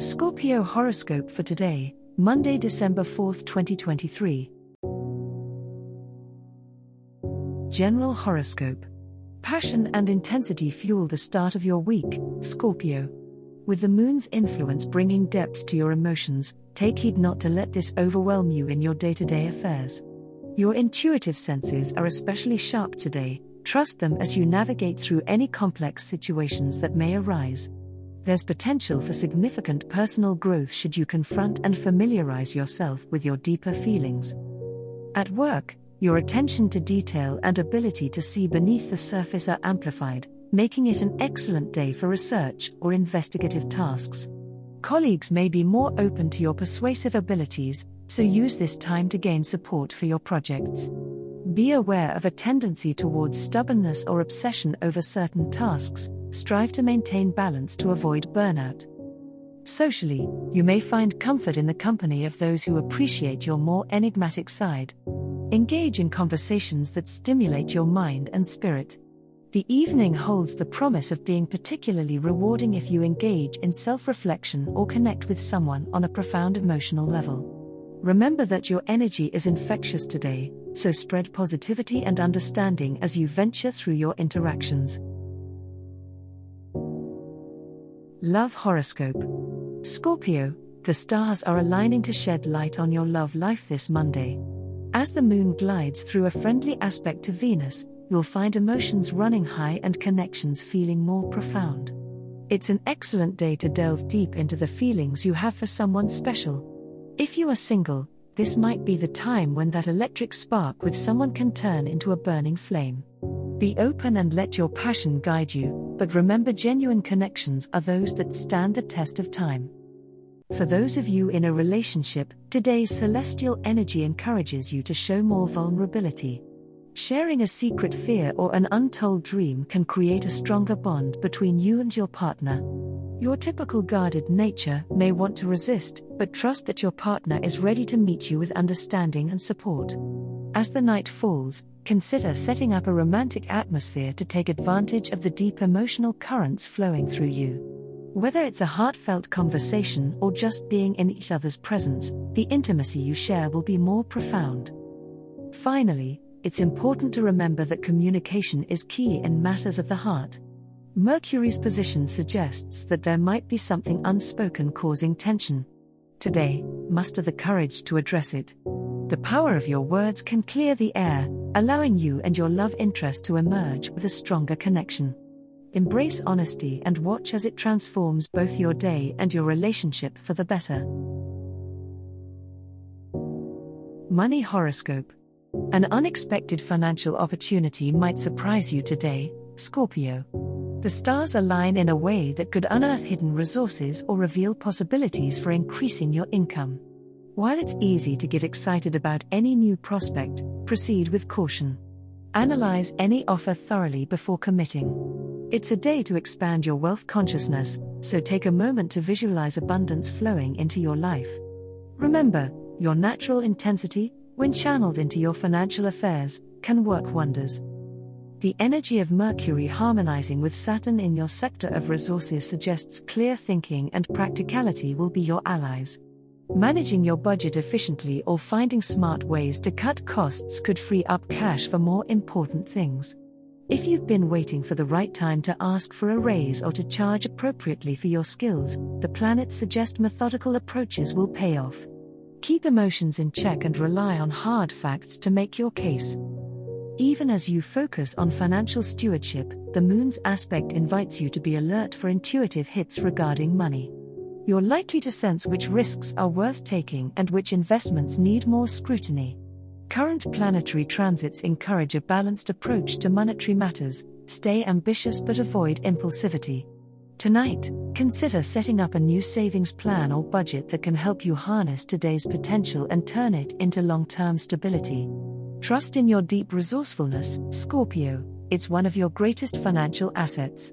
Scorpio horoscope for today, Monday, December 4th, 2023. General horoscope. Passion and intensity fuel the start of your week, Scorpio. With the moon's influence bringing depth to your emotions, take heed not to let this overwhelm you in your day to day affairs. Your intuitive senses are especially sharp today, trust them as you navigate through any complex situations that may arise there's potential for significant personal growth should you confront and familiarize yourself with your deeper feelings. At work, your attention to detail and ability to see beneath the surface are amplified, making it an excellent day for research or investigative tasks. Colleagues may be more open to your persuasive abilities, so use this time to gain support for your projects. Be aware of a tendency towards stubbornness or obsession over certain tasks, strive to maintain balance to avoid burnout. Socially, you may find comfort in the company of those who appreciate your more enigmatic side. Engage in conversations that stimulate your mind and spirit. The evening holds the promise of being particularly rewarding if you engage in self reflection or connect with someone on a profound emotional level. Remember that your energy is infectious today, so spread positivity and understanding as you venture through your interactions. Love Horoscope Scorpio, the stars are aligning to shed light on your love life this Monday. As the moon glides through a friendly aspect to Venus, you'll find emotions running high and connections feeling more profound. It's an excellent day to delve deep into the feelings you have for someone special. If you are single, this might be the time when that electric spark with someone can turn into a burning flame. Be open and let your passion guide you, but remember genuine connections are those that stand the test of time. For those of you in a relationship, today's celestial energy encourages you to show more vulnerability. Sharing a secret fear or an untold dream can create a stronger bond between you and your partner. Your typical guarded nature may want to resist, but trust that your partner is ready to meet you with understanding and support. As the night falls, consider setting up a romantic atmosphere to take advantage of the deep emotional currents flowing through you. Whether it's a heartfelt conversation or just being in each other's presence, the intimacy you share will be more profound. Finally, it's important to remember that communication is key in matters of the heart. Mercury's position suggests that there might be something unspoken causing tension. Today, muster the courage to address it. The power of your words can clear the air, allowing you and your love interest to emerge with a stronger connection. Embrace honesty and watch as it transforms both your day and your relationship for the better. Money Horoscope An unexpected financial opportunity might surprise you today, Scorpio. The stars align in a way that could unearth hidden resources or reveal possibilities for increasing your income. While it's easy to get excited about any new prospect, proceed with caution. Analyze any offer thoroughly before committing. It's a day to expand your wealth consciousness, so take a moment to visualize abundance flowing into your life. Remember, your natural intensity, when channeled into your financial affairs, can work wonders. The energy of Mercury harmonizing with Saturn in your sector of resources suggests clear thinking and practicality will be your allies. Managing your budget efficiently or finding smart ways to cut costs could free up cash for more important things. If you've been waiting for the right time to ask for a raise or to charge appropriately for your skills, the planets suggest methodical approaches will pay off. Keep emotions in check and rely on hard facts to make your case. Even as you focus on financial stewardship, the moon's aspect invites you to be alert for intuitive hits regarding money you're likely to sense which risks are worth taking and which investments need more scrutiny. Current planetary transits encourage a balanced approach to monetary matters, stay ambitious but avoid impulsivity. Tonight, Consider setting up a new savings plan or budget that can help you harness today's potential and turn it into long term stability. Trust in your deep resourcefulness, Scorpio, it's one of your greatest financial assets.